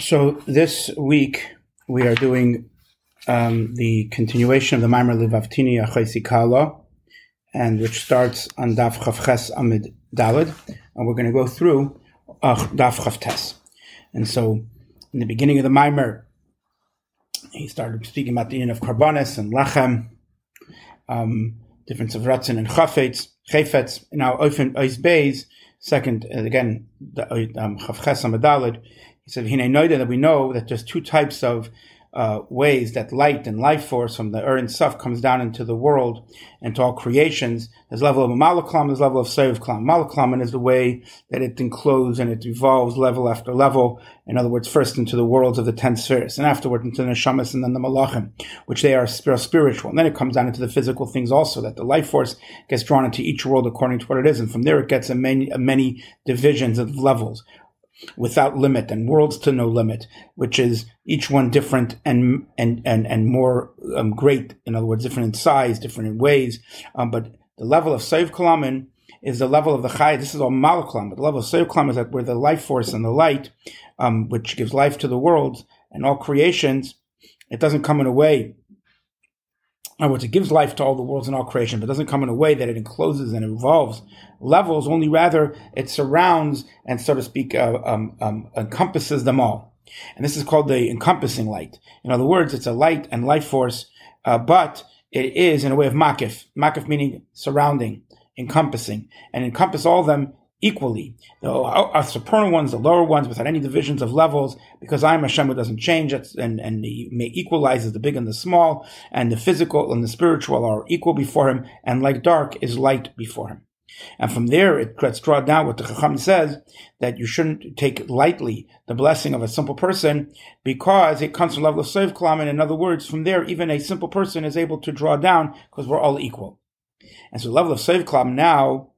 So this week we are doing um, the continuation of the Maimer Livavtini Achaisi Kala, and which starts on Daf Chavches Amid Dalid, and we're going to go through uh, Daf Chavtes. And so, in the beginning of the Maimer, he started speaking about the end of Karbonis and Lachem, um, difference of Ratzin and Chafetz, Chafetz. Now, Oifen Ois second, again, um, Chavches Amid Dalid, he said, that we know that there's two types of uh, ways that light and life force from the Ur and Suf comes down into the world and to all creations. There's level of Malaklam, there's level of Sev Klam. Malaklam is the way that it encloses and it evolves level after level. In other words, first into the worlds of the ten spheres and afterward into the Neshamas and then the Malachim, which they are spiritual. And then it comes down into the physical things also, that the life force gets drawn into each world according to what it is. And from there it gets a many, a many divisions of levels without limit and worlds to no limit, which is each one different and and and and more um, great. In other words, different in size, different in ways. Um, but the level of Seif Kalamin is the level of the Chai. This is all Malaklam, but the level of Seif Kalam is that where the life force and the light, um, which gives life to the worlds and all creations, it doesn't come in a way words, it gives life to all the worlds and all creation, but doesn't come in a way that it encloses and involves levels, only rather it surrounds and, so to speak, uh, um, um, encompasses them all. And this is called the encompassing light. In other words, it's a light and life force, uh, but it is in a way of makif. Makif meaning surrounding, encompassing, and encompass all of them equally. The uh, supernal ones, the lower ones, without any divisions of levels, because I am Hashem who doesn't change, and, and he equalizes the big and the small, and the physical and the spiritual are equal before him, and like dark is light before him. And from there, it gets drawn down what the Chacham says that you shouldn't take lightly the blessing of a simple person because it comes from level of Sev Kalam. in other words, from there, even a simple person is able to draw down because we're all equal. And so level of Sev Kalam now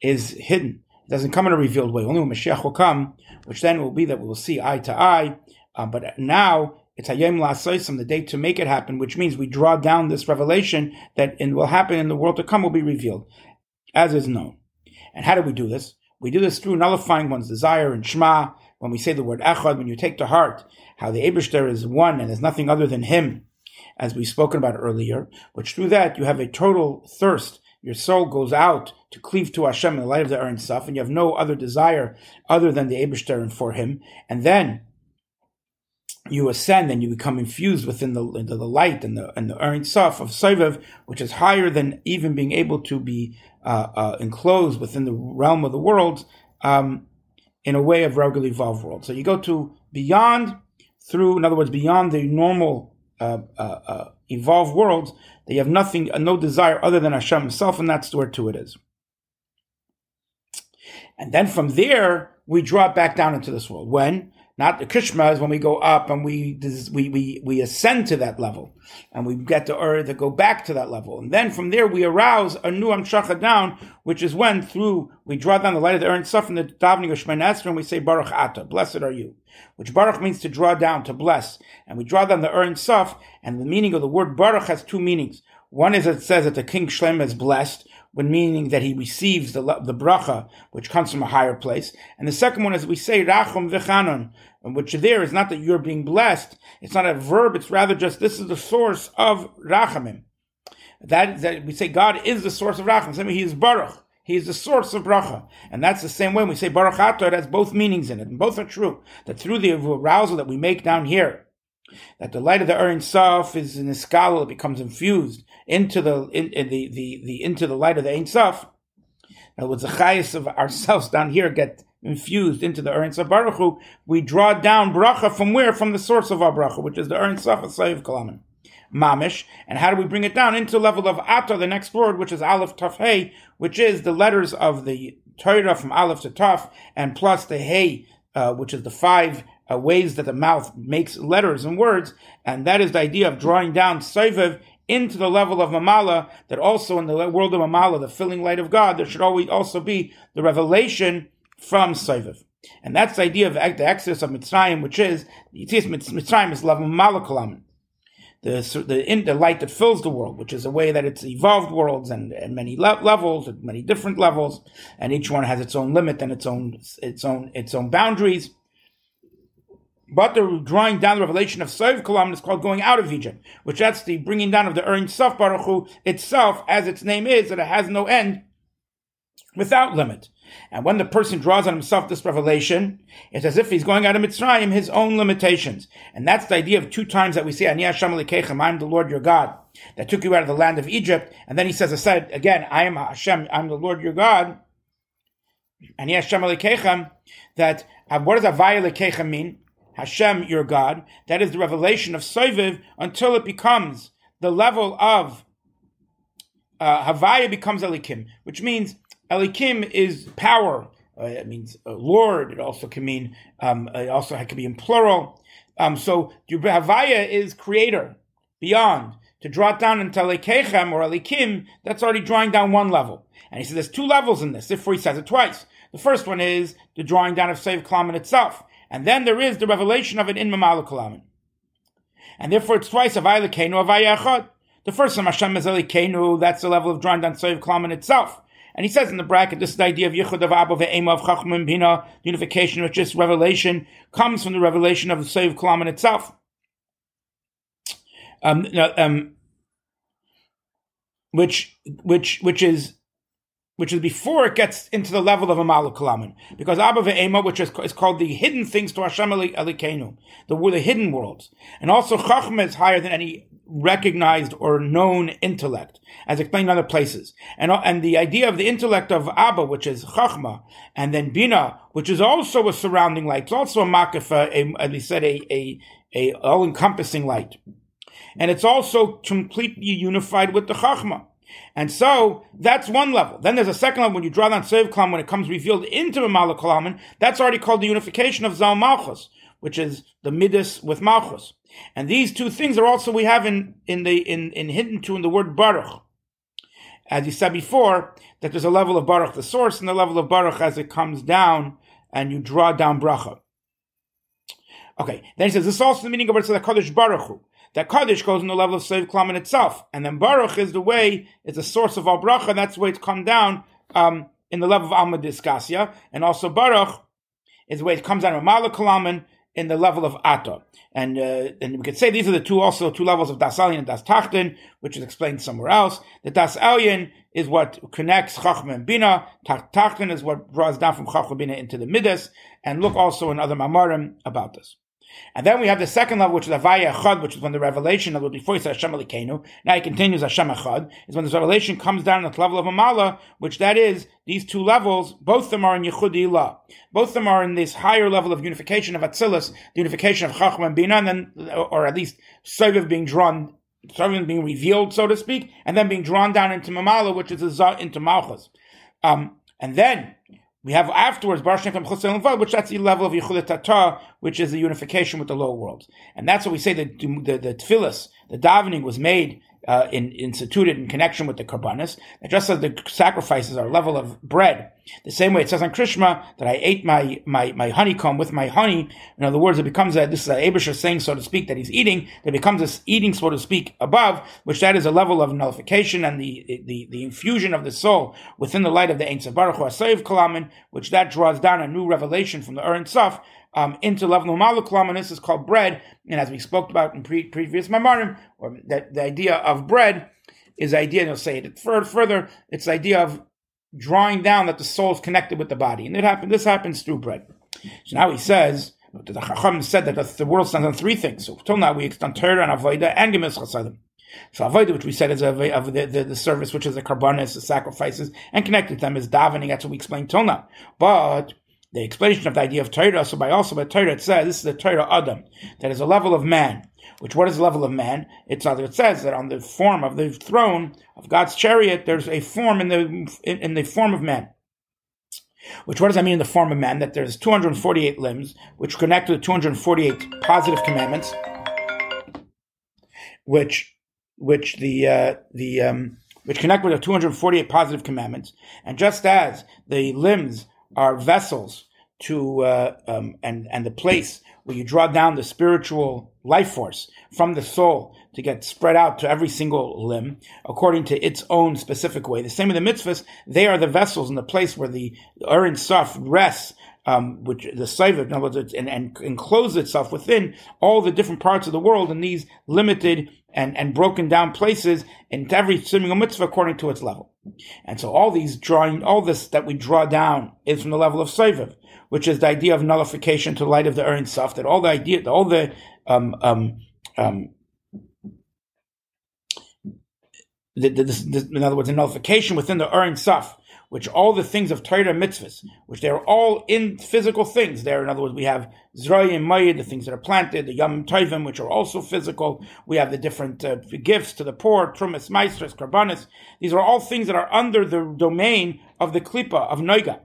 is hidden. It doesn't come in a revealed way. Only when Mashiach will come, which then will be that we will see eye to eye. Uh, but now it's Hayom La'asaisim, the day to make it happen, which means we draw down this revelation that in, will happen in the world to come will be revealed, as is known. And how do we do this? We do this through nullifying one's desire and Shema. When we say the word Echad, when you take to heart how the Abishter is one and there's nothing other than Him, as we've spoken about earlier, which through that you have a total thirst your soul goes out to cleave to Hashem in the light of the Ein Sof, and you have no other desire other than the Abishter for Him, and then you ascend and you become infused within the, the, the light and the and the Ein Sof of Sovev, which is higher than even being able to be uh, uh, enclosed within the realm of the world um, in a way of regularly evolved world. So you go to beyond through, in other words, beyond the normal uh, uh, uh evolved worlds they have nothing, no desire other than Hashem Himself, and that's where to it is. And then from there, we draw it back down into this world. When? Not the Krishma is when we go up and we, we, we, we ascend to that level and we get to earth to go back to that level. And then from there we arouse a new Amshacha down, which is when through, we draw down the light of the Ern Suf in the davening of Shemay Esra and we say Baruch Ata, blessed are you. Which Baruch means to draw down, to bless. And we draw down the Ern Suf and the meaning of the word Baruch has two meanings. One is it says that the king Shlem is blessed, when meaning that he receives the, the bracha, which comes from a higher place. And the second one is we say rachum v'chanon, which there is not that you're being blessed. It's not a verb. It's rather just this is the source of rachamim. That, that we say God is the source of racham. Same he is baruch. He is the source of bracha. And that's the same way when we say baruch ato, it has both meanings in it. And both are true. That through the arousal that we make down here, that the light of the Ein Sof is in the scholar, it becomes infused into the in, in the, the, the into the light of the Ein Sof. In other words, the chayas of ourselves down here get infused into the Ein Sof Baruch Hu. We draw down bracha from where? From the source of our bracha, which is the Ein Sof of Sayyid Kalaman. Mamish, and how do we bring it down into the level of Ata, the next word, which is Aleph Taf Hey, which is the letters of the Torah from Aleph to Taf, and plus the Hey, uh, which is the five uh, ways that the mouth makes letters and words, and that is the idea of drawing down Saivev into the level of Mamala, that also in the world of Mamala, the filling light of God, there should always also be the revelation from Saivev. And that's the idea of the Exodus of Mitzrayim, which is, Yitzias Mitzrayim is level Mamala Kalam. The, the, in, the light that fills the world, which is a way that it's evolved worlds and, and many le- levels, many different levels, and each one has its own limit and its own, its own, its own boundaries But the drawing down the revelation of Soiv Kalam is called going out of Egypt, which that's the bringing down of the Erin Saf Baruch Hu itself, as its name is, that it has no end, without limit. And when the person draws on himself this revelation, it's as if he's going out of Mitzrayim, his own limitations. And that's the idea of two times that we see, Ani Hashem I'm the Lord your God, that took you out of the land of Egypt. And then he says, I said again, I am Hashem, I'm the Lord your God. Ani Hashem that, uh, what does Avaya Lekechem mean? Hashem, your God. That is the revelation of Soiviv until it becomes the level of uh, Havaya becomes Elikim, which means Elikim is power. Uh, it means uh, Lord. It also can mean, um, it also can be in plural. Um, so Havaya is creator, beyond. To draw it down into Elikechem or Elikim, that's already drawing down one level. And he says there's two levels in this, if he says it twice. The first one is the drawing down of Sev Klamen itself. And then there is the revelation of it in Kalaman. And therefore it's twice of Elikenu of Ayachad. The first one, Hashem is Elikenu, that's the level of drawing down Sev Klamen itself. And he says in the bracket, this is the idea of Yichud of Abba ve'ema of Chachmim Bina, unification, which is revelation, comes from the revelation of the Sev Kalaman itself. Um, um, which, which, which is which is before it gets into the level of a Maluk Kalaman. Because Abba Ve'ema, which is, is, called the hidden things to Hashem Elikenu, the, the hidden worlds. And also Chachma is higher than any recognized or known intellect, as explained in other places. And, and the idea of the intellect of Abba, which is Chachma, and then Bina, which is also a surrounding light, it's also a Makifa, a, as we said, a, a, a all-encompassing light. And it's also completely unified with the Chachma. And so that's one level. Then there's a second level when you draw down Sev Kalam, when it comes revealed into the Malach Kalaman, that's already called the unification of Zal Malchus, which is the Midas with Malchus. And these two things are also we have in, in the in, in hidden to in the word Baruch. As you said before, that there's a level of Baruch, the source, and the level of Baruch as it comes down and you draw down bracha. Okay, then he says this is also the meaning of what it says Baruch Hu that Kaddish goes in the level of Sev Klamen itself. And then Baruch is the way, it's a source of all bracha, that's the way it's come down um, in the level of Alma Diskasia. And also Baruch is the way it comes down of Malak Kalaman in the level of Atta. And, uh, and we could say these are the two, also two levels of Das Elyon and Das Tachten, which is explained somewhere else. The Das Elyon is what connects Chachma and Bina. Tachten is what draws down from Chachma Bina into the Midas. And look also in other Mamarim about this. And then we have the second level, which is Avaya Echad, which is when the revelation of before he says Hashem Elikenu. Now he continues Hashem Echad, is when this revelation comes down at the level of Amala, which that is, these two levels, both of them are in Yechudi Ilah. Both of them are in this higher level of unification of Atzilus, the unification of Chacham and Bina, and then, or at least Soviv being drawn, Soviv being revealed, so to speak, and then being drawn down into Mamala, which is into Malchus. Um, and then, we have afterwards Baruch which that's the level of Yichud Tata, which is the unification with the lower world, and that's what we say that the the, the tefillas, the davening was made uh, in, instituted in connection with the karbanis. That just as the sacrifices are level of bread, the same way it says on Krishma that I ate my, my, my honeycomb with my honey. In other words, it becomes a, this is a saying, so to speak, that he's eating. There becomes this eating, so to speak, above, which that is a level of nullification and the, the, the infusion of the soul within the light of the Ein Baruch Hu Kalamin, which that draws down a new revelation from the Ur and Saf, um, into level maluklam, and this is called bread. And as we spoke about in pre- previous mamarim, or that the idea of bread is the idea, and you'll say it further, it's the idea of drawing down that the soul is connected with the body. And it happens, this happens through bread. So now he says, the Chacham said that the world stands on three things. So till now we extend Torah and Avodah and Gemis Chasadim. So Avodah, which we said is of the, the, the, service, which is the karbanis, the sacrifices, and connected to them is davening. That's what we explained till now. But the explanation of the idea of Torah. So by also by Torah, it says this is the Torah Adam, that is a level of man. Which what is the level of man? It's it says that on the form of the throne of God's chariot, there's a form in the in, in the form of man. Which what does that mean in the form of man? That there's 248 limbs, which connect to the 248 positive commandments, which which the uh, the um, which connect with the 248 positive commandments, and just as the limbs are vessels to uh, um, and and the place where you draw down the spiritual life force from the soul to get spread out to every single limb according to its own specific way. The same with the mitzvahs; they are the vessels in the place where the Ur Saf rests um, which the Saiva, in other words, and, and enclose itself within all the different parts of the world in these limited and, and broken down places into every single mitzvah according to its level. And so all these drawing, all this that we draw down is from the level of Saiva, which is the idea of nullification to the light of the Erin Suf, that all the idea, all the, um, um, um, the, the, the, in other words, a nullification within the Erin Suf, which all the things of Torah mitzvahs, which they're all in physical things. There, in other words, we have Zroy and Mayid, the things that are planted, the Yom Tovim, which are also physical. We have the different uh, gifts to the poor, Trumas, Maestras, Karbanis. These are all things that are under the domain of the Klippa, of Noiga.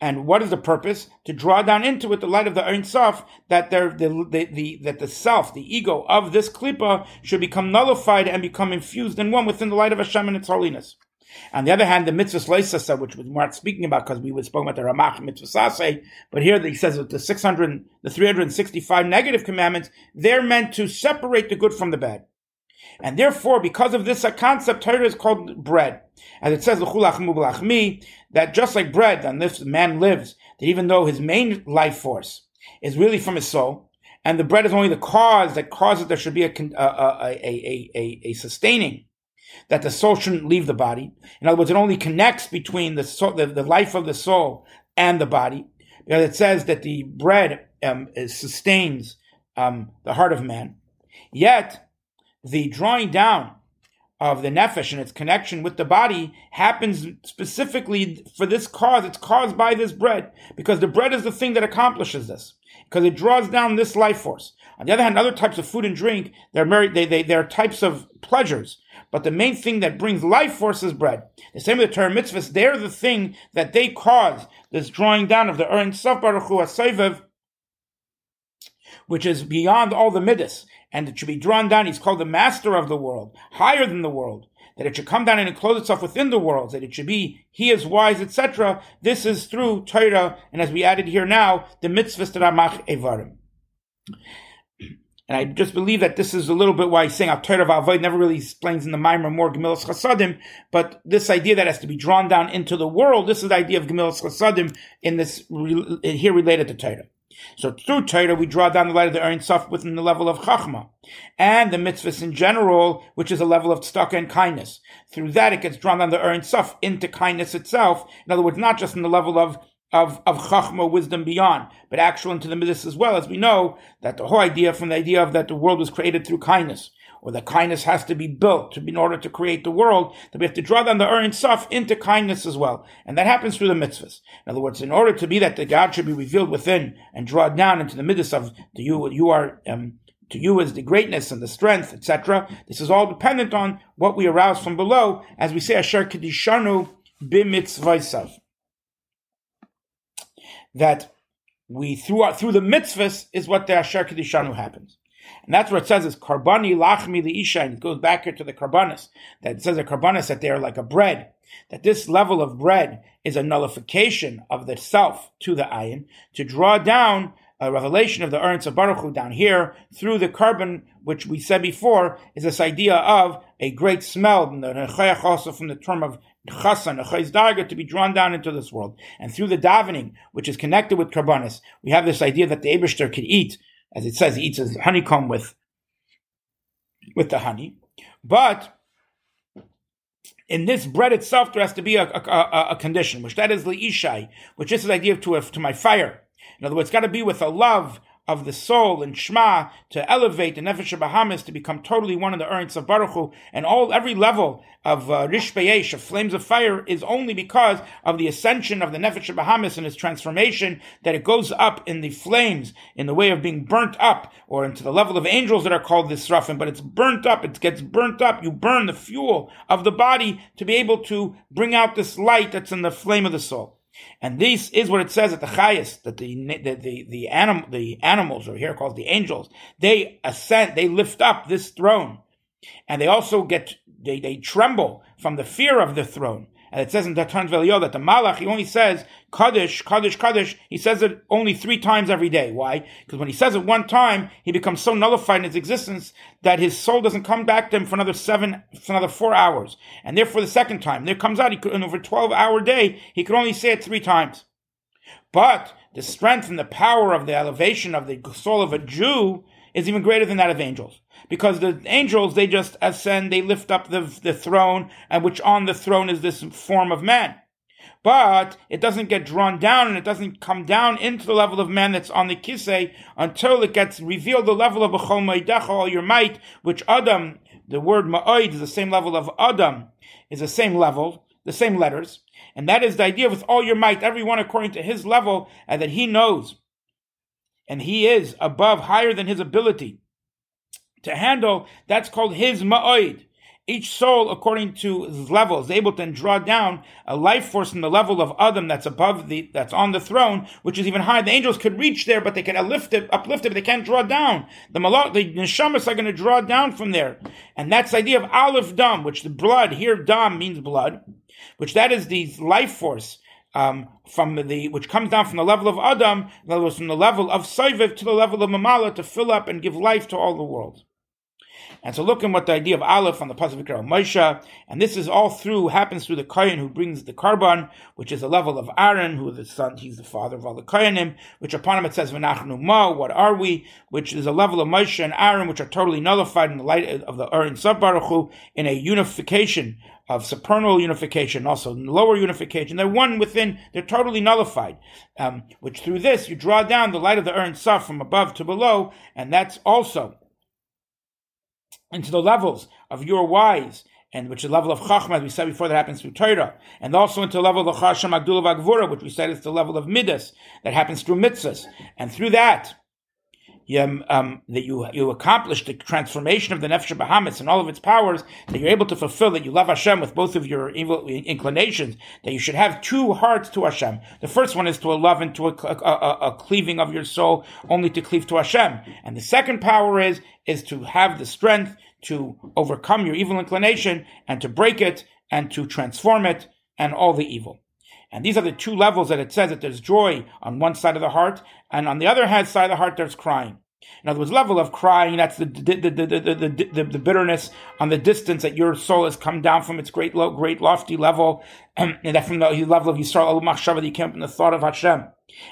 And what is the purpose? To draw down into it the light of the Ein Sof, that the, the, the, that the self, the ego of this Klippa should become nullified and become infused in one within the light of Hashem and its holiness. On the other hand, the mitzvah leisasa, which we weren't speaking about because we were speaking about the Ramach mitzvah sase, but here he says that the 600, the 365 negative commandments, they're meant to separate the good from the bad. And therefore, because of this concept, Torah is called bread. As it says, that just like bread, and this man lives, that even though his main life force is really from his soul, and the bread is only the cause that causes there should be a, a, a, a, a sustaining that the soul shouldn't leave the body. In other words, it only connects between the soul, the, the life of the soul and the body, because it says that the bread um, sustains um, the heart of man. Yet, the drawing down of the nefesh and its connection with the body happens specifically for this cause. It's caused by this bread, because the bread is the thing that accomplishes this, because it draws down this life force. On the other hand, other types of food and drink, they're, they, they, they're types of pleasures but the main thing that brings life force is bread. The same with the Torah mitzvahs, they're the thing that they cause this drawing down of the Erin Sof Baruch Hu which is beyond all the midas, and it should be drawn down. He's called the master of the world, higher than the world. That it should come down and enclose itself within the world, that it should be he is wise, etc. This is through Torah, and as we added here now, the mitzvahs that Ramach Evarim. And I just believe that this is a little bit why he's saying Torah Avoid never really explains in the Maimer more Gemilas Chasadim, but this idea that has to be drawn down into the world, this is the idea of Gemilas Chasadim in this here related to Torah. So through Torah, we draw down the light of the Ein Sof within the level of Chachma. And the mitzvahs in general, which is a level of tzedakah and kindness. Through that, it gets drawn down the Ein Sof into kindness itself. In other words, not just in the level of of, of chachma, wisdom beyond, but actual into the midas as well, as we know that the whole idea from the idea of that the world was created through kindness, or that kindness has to be built to, in order to create the world, that we have to draw down the Erin Suf into kindness as well. And that happens through the mitzvahs. In other words, in order to be that the God should be revealed within and draw down into the midas of the you, you are, um, to you is the greatness and the strength, etc. This is all dependent on what we arouse from below, as we say, Asher Kedishanu b'mitzvaysav that we through through the mitzvahs is what the Asher Kedishanu happens. And that's what it says is karbani lachmi liisha, and it goes back here to the karbanis. That it says a karbanis that they are like a bread. That this level of bread is a nullification of the self to the ayin to draw down a revelation of the Ernst of Baruch Hu down here through the carbon, which we said before, is this idea of a great smell, and the also from the term of chasan, a darga, to be drawn down into this world. And through the davening, which is connected with karbanis, we have this idea that the Abishter could eat, as it says, he eats his honeycomb with, with the honey. But in this bread itself, there has to be a, a, a, a condition, which that is the ishai, which is the idea to, to my fire. In other words, got to be with a love of the soul and Shema to elevate the Nefesh Bahamas to become totally one of the Ernsts of Baruch Hu, and all every level of uh, of flames of fire, is only because of the ascension of the Nefesh Bahamas and its transformation that it goes up in the flames in the way of being burnt up, or into the level of angels that are called the Srafim, but it's burnt up, it gets burnt up, you burn the fuel of the body to be able to bring out this light that's in the flame of the soul. And this is what it says at the Chayas, that the, the, the, the, anim, the animals, or here called the angels, they ascend, they lift up this throne. And they also get, they, they tremble from the fear of the throne. And it says in Datan Velio that the Malach, he only says Kaddish, Kaddish, Kaddish. He says it only three times every day. Why? Because when he says it one time, he becomes so nullified in his existence that his soul doesn't come back to him for another seven, for another four hours. And therefore the second time, there comes out, he could, in over a 12 hour day, he could only say it three times. But the strength and the power of the elevation of the soul of a Jew is even greater than that of angels. Because the angels, they just ascend, they lift up the, the throne, and which on the throne is this form of man. But it doesn't get drawn down and it doesn't come down into the level of man that's on the kisei until it gets revealed the level of all your might, which Adam, the word Ma'oid is the same level of Adam, is the same level, the same letters. And that is the idea with all your might, everyone according to his level, and that he knows. And he is above, higher than his ability to handle. That's called his ma'oid. Each soul, according to his level, is able to draw down a life force from the level of Adam that's above the, that's on the throne, which is even higher. The angels could reach there, but they can uplift it, uplift it, but they can't draw down. The malach, the neshamas are going to draw down from there. And that's the idea of aleph dam, which the blood, here dam means blood, which that is the life force um, from the which comes down from the level of Adam, in from the level of Saiviv to the level of Mamala to fill up and give life to all the world. And so look looking what the idea of Aleph on the Pasuk of Moshe, and this is all through, happens through the Kohen who brings the Karban, which is a level of Aaron, who is the son, he's the father of all the Kohenim, which upon him it says, V'nachnu ma, what are we? Which is a level of Moshe and Aaron, which are totally nullified in the light of the Aaron Sub in a unification of supernal unification, also lower unification. They're one within, they're totally nullified. Um, which through this, you draw down the light of the Aaron Sub from above to below, and that's also into the levels of your wise, and which is the level of Chachma, as we said before, that happens through Torah, and also into the level of Chasham Agdulav which we said is the level of Midas, that happens through mitzvahs. And through that, you, um, that you you accomplish the transformation of the nefesh Bahamas and all of its powers, that you're able to fulfill, that you love Hashem with both of your evil inclinations, that you should have two hearts to Hashem. The first one is to a love and to a, a, a cleaving of your soul, only to cleave to Hashem. And the second power is is to have the strength to overcome your evil inclination and to break it and to transform it and all the evil. And these are the two levels that it says that there's joy on one side of the heart, and on the other hand side of the heart, there's crying. In other words, level of crying, that's the, the, the, the, the, bitterness on the distance that your soul has come down from its great, low, great lofty level, and that from the level of Yisrael al that you came from the thought of Hashem.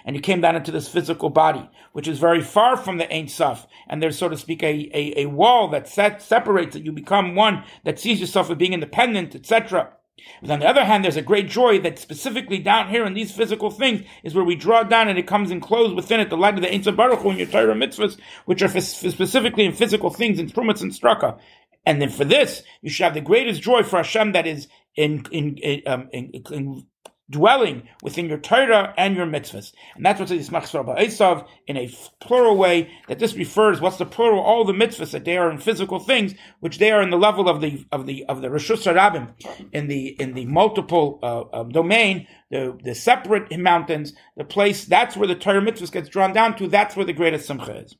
And you came down into this physical body, which is very far from the Ein Sof. And there's, so to speak, a, a, a wall that set, separates it. You become one that sees yourself as being independent, etc. But on the other hand, there's a great joy that specifically down here in these physical things is where we draw down and it comes enclosed within it the light of the Ein Baruch Hu and your Torah mitzvahs, which are f- specifically in physical things, in trumats and straka. And then for this, you should have the greatest joy for Hashem that is in, in, in, um, in dwelling within your Torah and your mitzvahs. And that's what Yismach Esav in a plural way, that this refers, what's the plural? All the mitzvahs, that they are in physical things, which they are in the level of the, of the, of the Rishus Harabim, in the, in the multiple, uh, um, domain, the, the separate mountains, the place, that's where the Torah mitzvahs gets drawn down to, that's where the greatest simcha is.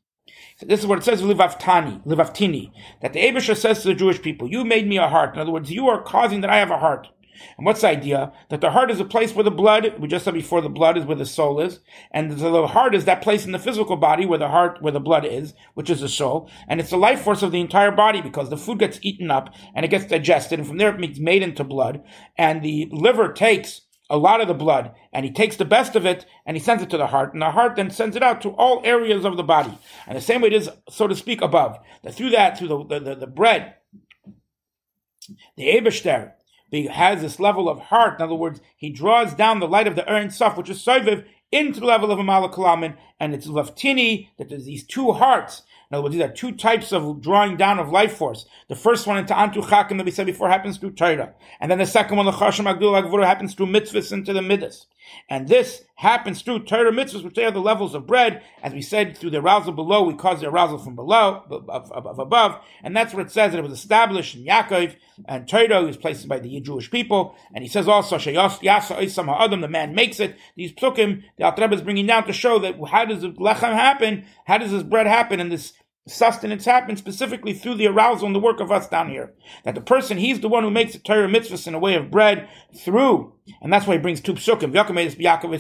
So this is what it says, Livaftani, Livaftini, that the Abisha says to the Jewish people, you made me a heart. In other words, you are causing that I have a heart. And what's the idea? That the heart is a place where the blood, we just said before, the blood is where the soul is. And the heart is that place in the physical body where the heart, where the blood is, which is the soul. And it's the life force of the entire body because the food gets eaten up and it gets digested. And from there it made into blood. And the liver takes a lot of the blood and he takes the best of it and he sends it to the heart. And the heart then sends it out to all areas of the body. And the same way it is, so to speak, above. That through that, through the, the, the, the bread, the Eberster, has this level of heart. In other words, he draws down the light of the Ein Sof, which is Soviv, into the level of a Malakalamin, and it's Laftini, that there's these two hearts. In other words, these are two types of drawing down of life force. The first one into Antu Chakim that we said before happens through Torah. And then the second one, the Chasham Agdul happens through mitzvahs into the Midas. And this happens through Torah mitzvahs, which are the levels of bread. As we said, through the arousal below, we cause the arousal from below, of, of above. And that's what it says that it was established in Yaakov and Torah was placed by the Jewish people. And he says also, the man makes it. These psukim, the Alter is bringing down to show that how does the lechem happen? How does this bread happen in this sustenance happens specifically through the arousal and the work of us down here. That the person, he's the one who makes the Torah mitzvahs in a way of bread through, and that's why he brings two psukim. Yaakov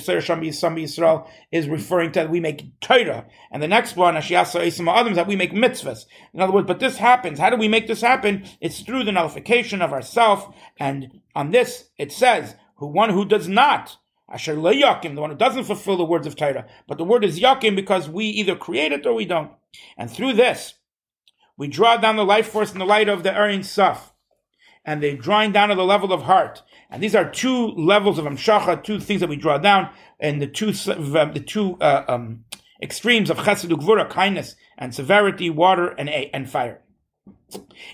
is referring to that we make Torah, and the next one, Adam, is that we make mitzvahs. In other words, but this happens. How do we make this happen? It's through the nullification of ourself, and on this it says, who one who does not Asher yakim, the one who doesn't fulfill the words of Torah. But the word is yakim because we either create it or we don't. And through this, we draw down the life force in the light of the Ein Suf. And they drawing down to the level of heart. And these are two levels of Amshacha, two things that we draw down, and the two, the two uh, um, extremes of Chesed Gvura, kindness and severity, water and, and fire.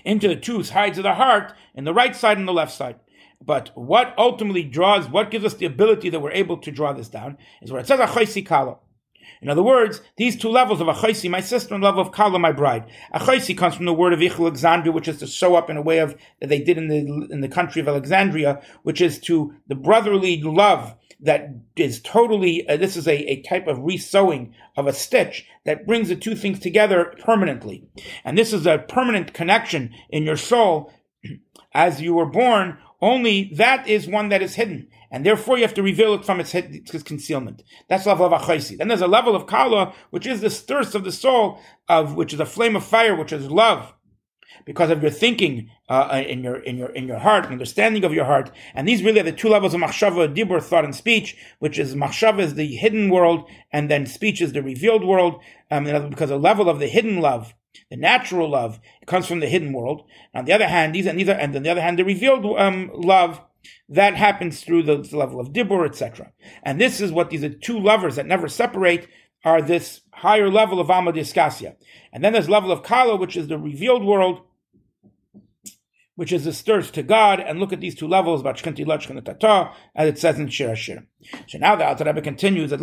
Into the two sides of the heart, in the right side and the left side. But what ultimately draws, what gives us the ability that we're able to draw this down, is where it says Achaisi Kala. In other words, these two levels of Achaisi, my sister, and level of Kala, my bride. Achaisi comes from the word of Ich Alexandria, which is to sew up in a way of that they did in the in the country of Alexandria, which is to the brotherly love that is totally. Uh, this is a, a type of resewing of a stitch that brings the two things together permanently, and this is a permanent connection in your soul as you were born only that is one that is hidden, and therefore you have to reveal it from its, its concealment. That's level of achaisi. Then there's a level of kala, which is the thirst of the soul, of which is a flame of fire, which is love, because of your thinking uh, in your in your in your heart, understanding of your heart. And these really are the two levels of machshava, dibur, thought, and speech, which is machshava is the hidden world, and then speech is the revealed world. Um, because a level of the hidden love the natural love comes from the hidden world. On the other hand, these and these are, and on the other hand, the revealed um, love that happens through the, level of dibur, etc. And this is what these are two lovers that never separate are this higher level of amadiskasia. And then there's level of kala, which is the revealed world, which is the stirs to God, and look at these two levels, as it says in Shir Hashir. So now the Alter Rebbe continues that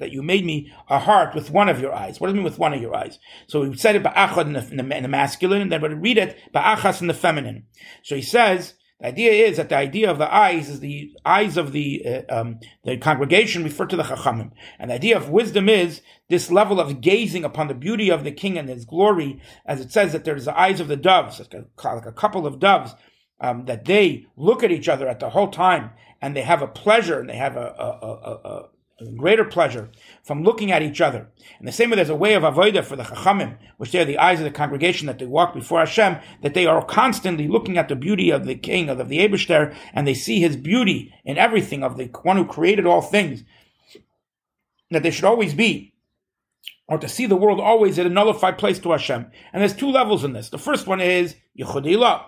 that you made me a heart with one of your eyes. What does it mean with one of your eyes? So we said it ba'achad in the, in the, in the masculine, and then we read it ba'achas in the feminine. So he says the idea is that the idea of the eyes is the eyes of the uh, um, the congregation refer to the chachamim, and the idea of wisdom is this level of gazing upon the beauty of the king and his glory, as it says that there's the eyes of the doves, like a, like a couple of doves, um, that they look at each other at the whole time, and they have a pleasure and they have a, a, a greater pleasure from looking at each other. In the same way, there's a way of avodah for the chachamim, which they are the eyes of the congregation that they walk before Hashem, that they are constantly looking at the beauty of the King of the Eibushter, and they see His beauty in everything of the one who created all things. That they should always be, or to see the world always at a nullified place to Hashem. And there's two levels in this. The first one is yichudila,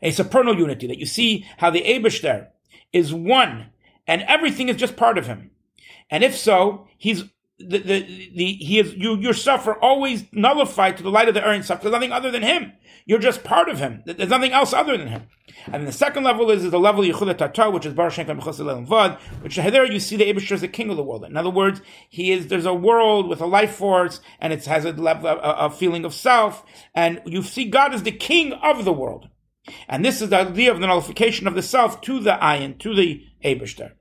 a supernal unity that you see how the Eibushter is one and everything is just part of him. And if so, he's the, the, the he is you yourself are always nullified to the light of the Ein Sof. There's nothing other than him. You're just part of him. There's nothing else other than him. And the second level is, is the level of Yichud Tata, which is Baruch Shem Vad, which there you see the Abishter as the king of the world. In other words, he is there's a world with a life force, and it has a level a, a feeling of self, and you see God as the king of the world. And this is the idea of the nullification of the self to the ayin, to the Abishter.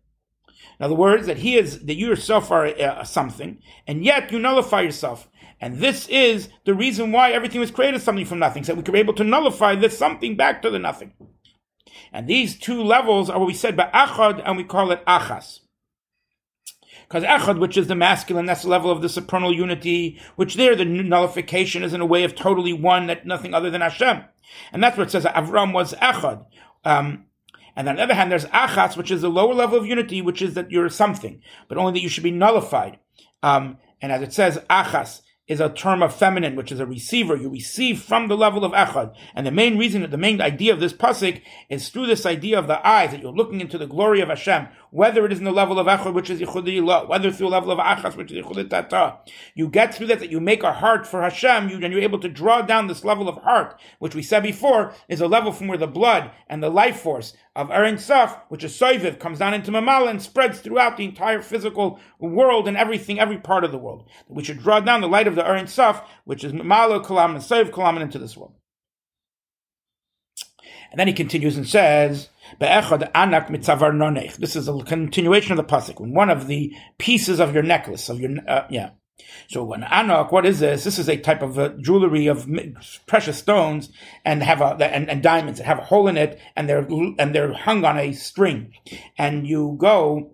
In other words, that he is that you yourself are uh, something, and yet you nullify yourself. And this is the reason why everything was created something from nothing, so we could be able to nullify this something back to the nothing. And these two levels are what we said by achad, and we call it achas. Because echad, which is the masculine, that's the level of the supernal unity, which there the nullification is in a way of totally one, that nothing other than Hashem. And that's what it says Avram was echad. Um, and on the other hand, there's achas, which is the lower level of unity, which is that you're something, but only that you should be nullified. Um, and as it says, achas, is a term of feminine, which is a receiver. You receive from the level of echad. And the main reason, the main idea of this pasuk is through this idea of the eyes, that you're looking into the glory of Hashem, whether it is in the level of echad, which is yichud whether through the level of achas, which is yichud tata. You get through that, that you make a heart for Hashem, you, and you're able to draw down this level of heart, which we said before is a level from where the blood and the life force of Ein Sof, which is Soiviv, comes down into Mamala and spreads throughout the entire physical world and everything, every part of the world. We should draw down the light of the Ein Sof, which is Mamala, Kalam, and Soiv, Kalam, into this world. And then he continues and says, anak This is a continuation of the pasuk. One of the pieces of your necklace, of your, uh, yeah. So an anak, what is this? This is a type of uh, jewelry of precious stones and have a and, and, diamonds that have a hole in it, and they're and they're hung on a string, and you go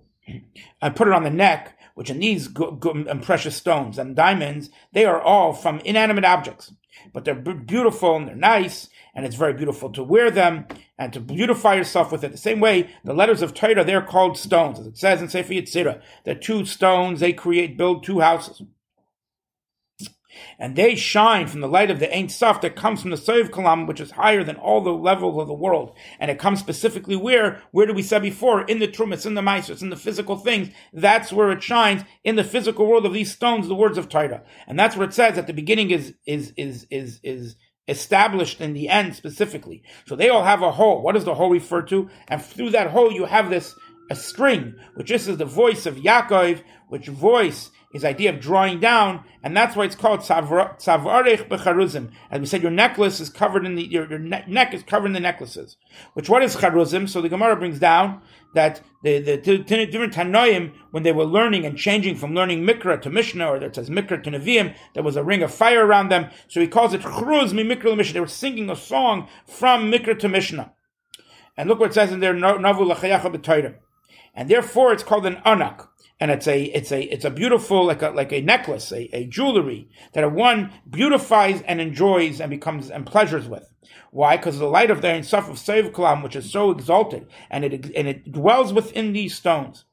and put it on the neck which in these and precious stones and diamonds, they are all from inanimate objects, but they're beautiful and they're nice, and it's very beautiful to wear them and to beautify yourself with it. The same way, the letters of Torah, they're called stones, as it says in Sefer Yetzirah. The two stones, they create, build two houses and they shine from the light of the Ein Sof that comes from the Soiv Kalam, which is higher than all the levels of the world. And it comes specifically where? Where did we say before? In the Trumas, in the Mises, in the physical things. That's where it shines in the physical world of these stones, the words of Torah. And that's where it says at the beginning is, is, is, is, is, established in the end specifically. So they all have a hole. What does the hole refer to? And through that hole, you have this a string, which this is the voice of Yaakov, which voice is idea of drawing down, and that's why it's called tzavarech becharuzim. As we said, your necklace is covered in the your, your neck is covered in the necklaces. Which what is charuzim? So the Gemara brings down that the the, different tanoim when they were learning and changing from learning mikra to mishnah, or that says mikra to neviim, there was a ring of fire around them. So he calls it chruz mi mikra to mishnah. They were singing a song from mikra to mishnah. And look what it says in there, navu lachayacha And therefore, it's called an anak and it's a it's a it's a beautiful like a like a necklace, a, a jewelry that a one beautifies and enjoys and becomes and pleasures with. Why? Because the light of the Sof of Sev Kalam, which is so exalted, and it and it dwells within these stones.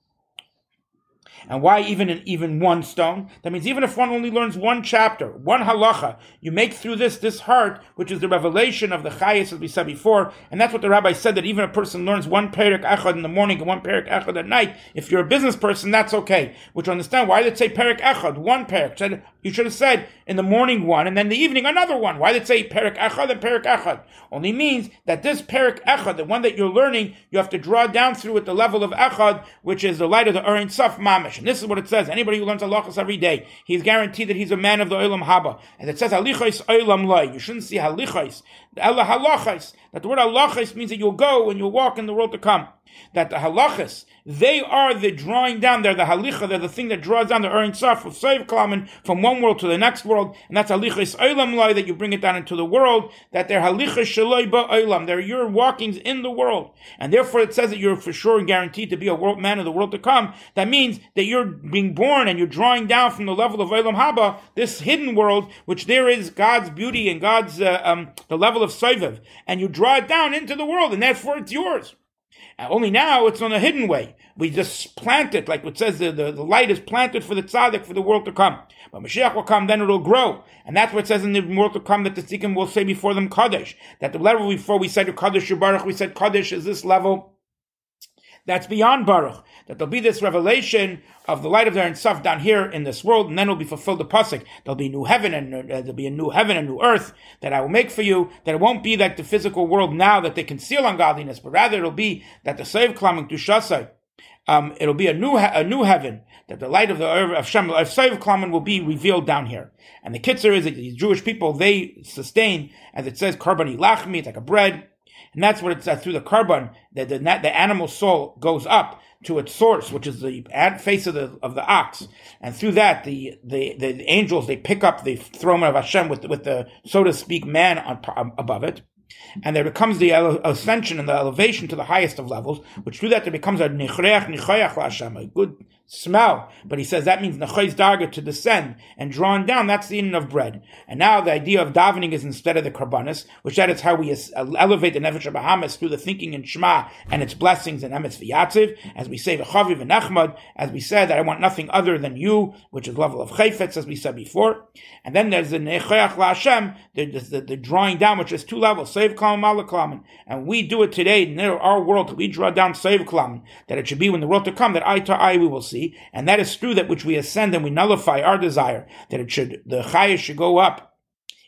And why even in even one stone? That means even if one only learns one chapter, one halacha, you make through this this heart, which is the revelation of the chayas, as we said before, and that's what the rabbi said that even a person learns one perik echad in the morning and one perik echad at night. If you're a business person, that's okay. Which understand why did it say perik echad, one perik? Said you should have said in the morning one, and then the evening another one. Why did it say perik echad and perik echad? Only means that this perik echad, the one that you're learning, you have to draw down through at the level of echad, which is the light of the Ein Sof mamish. And this is what it says. Anybody who learns halachas every day, he's guaranteed that he's a man of the olam haba. And it says halichos olam loy. You shouldn't see halichos. Ella halachos. That the word halachos means that you'll go and you'll walk in the world to come that the halachas, they are the drawing down, they're the halicha, they're the thing that draws down the Ein Sof of Seiv Klamen from one world to the next world, and that's halichas olam loy, that you bring it down into the world, that they're halichas shaloi ba olam, they're your walkings in the world. And therefore it says that you're for sure guaranteed to be a world man of the world to come. That means that you're being born and you're drawing down from the level of olam haba, this hidden world, which there is God's beauty and God's, uh, um, the level of Seiviv, and you draw it down into the world, and therefore it's yours. Uh, only now it's on a hidden way. We just plant it, like it says the, the, the light is planted for the tzaddik for the world to come. But Mashiach will come, then it'll grow. And that's what it says in the world to come that the tzaddikim will say before them Kaddish. That the level before we said Kaddish Baruch, we said Kaddish is this level that's beyond Baruch. That there'll be this revelation of the light of their Sof down here in this world, and then it'll be fulfilled the pasuk. There'll be new heaven and uh, there'll be a new heaven and new earth that I will make for you. That it won't be like the physical world now that they conceal ungodliness, but rather it'll be that the slave climbing to Shasai, um, it'll be a new a new heaven that the light of the of Shem of Seiv Klamen will be revealed down here. And the kitzur is that these Jewish people they sustain, as it says, karbani lachmi, it's like a bread. And that's what it's uh, through the carbon that the, the animal soul goes up to its source, which is the face of the of the ox, and through that the the, the angels they pick up the throne of Hashem with with the so to speak man on, above it, and there becomes the ascension and the elevation to the highest of levels, which through that there becomes a nichreach nichayach Hashem, a good smell. But he says that means nechayz darga to descend and drawn down. That's the eating of bread. And now the idea of davening is instead of the karbanis, which that is how we elevate the nefesh Bahamas through the thinking in Shema and its blessings and emes v'yatziv, as we say v'chaviv and Nachmad, as we said that I want nothing other than you, which is level of chayfetz, as we said before. And then there's the nechayach la'Hashem, the, the, the, drawing down, which is two levels, save kalam malaklamen. And we do it today in our world, we draw down save klamen, that it should be when the world to come, that eye to eye we will see and that is through that which we ascend and we nullify our desire that it should the chayah should go up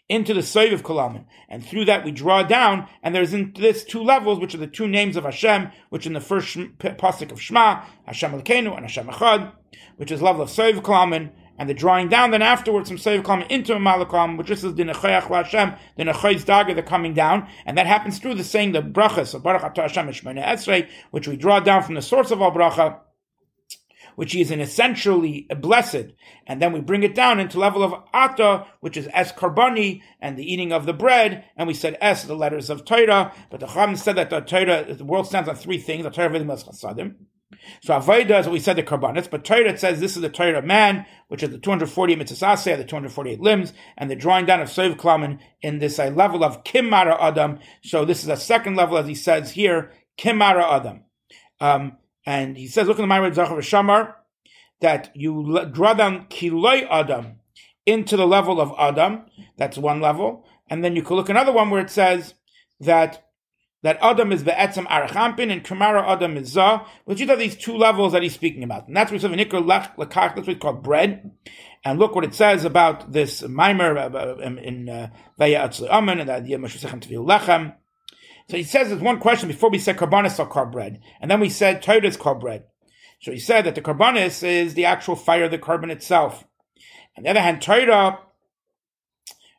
into the Soiv of Kolamin. And through that we draw down, and there's in this two levels, which are the two names of Hashem, which in the first pasuk of Shema, Hashem Elkeinu and Hashem Echad, which is level of Soiv Kolamin, and the drawing down then afterwards from Soiv Kolamin into Malakam, which is the Nechoyach Hashem, the Nechoyz Daga, the coming down, and that happens through the saying the brachas of Baruch Atah Hashem Esrei, which we draw down from the source of all bracha, which is an essentially blessed, and then we bring it down into level of ata, which is es karbani, and the eating of the bread, and we said es, the letters of Torah, but the Chacham said that the Torah, the world stands on three things, the Torah chasadim, So Avodah is what we said the Karbanis, but Torah says this is the Torah of man, which is the 240 mitzvahs, the 248 limbs, and the drawing down of Soiv Klamen in this uh, level of Kimara Adam. So this is a second level, as he says here, Kimara Adam. Um, and he says, look in the Maimon Zachar Shamar, that you draw down Kiloi Adam into the level of Adam. That's one level. And then you could look another one where it says that that Adam is the Etzem Arachampin and Kamara Adam is Zah, which are these two levels that he's speaking about. And that's what it's Lakach, that's what's called bread. And look what it says about this mimer uh, in uh, Vaya Atzli Amen and the idea of Meshusechem Tviu Lechem. So he says there's one question before we said Karbanis are called bread. And then we said Torah is called bread. So he said that the Karbanis is the actual fire of the carbon itself. On the other hand, Torah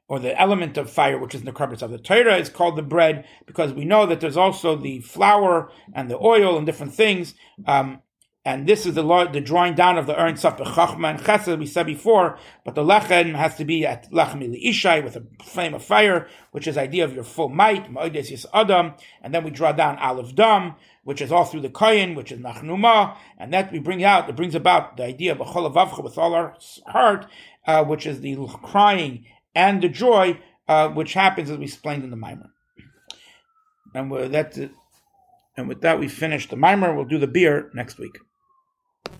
or the element of fire, which is in the carpets of the Torah, is called the bread because we know that there's also the flour and the oil and different things. Um, and this is the the drawing down of the Ohr Ein Sof Chachma and Chesed we said before, but the lechem has to be at lechem ishai with a flame of fire, which is idea of your full might, ma'odes adam, and then we draw down olive dam, which is all through the koyin, which is nachnuma, and that we bring out, it brings about the idea of a with all our heart, uh, which is the crying and the joy uh, which happens as we explained in the mimer. And that, and with that, we finish the mimer. We'll do the biur next week.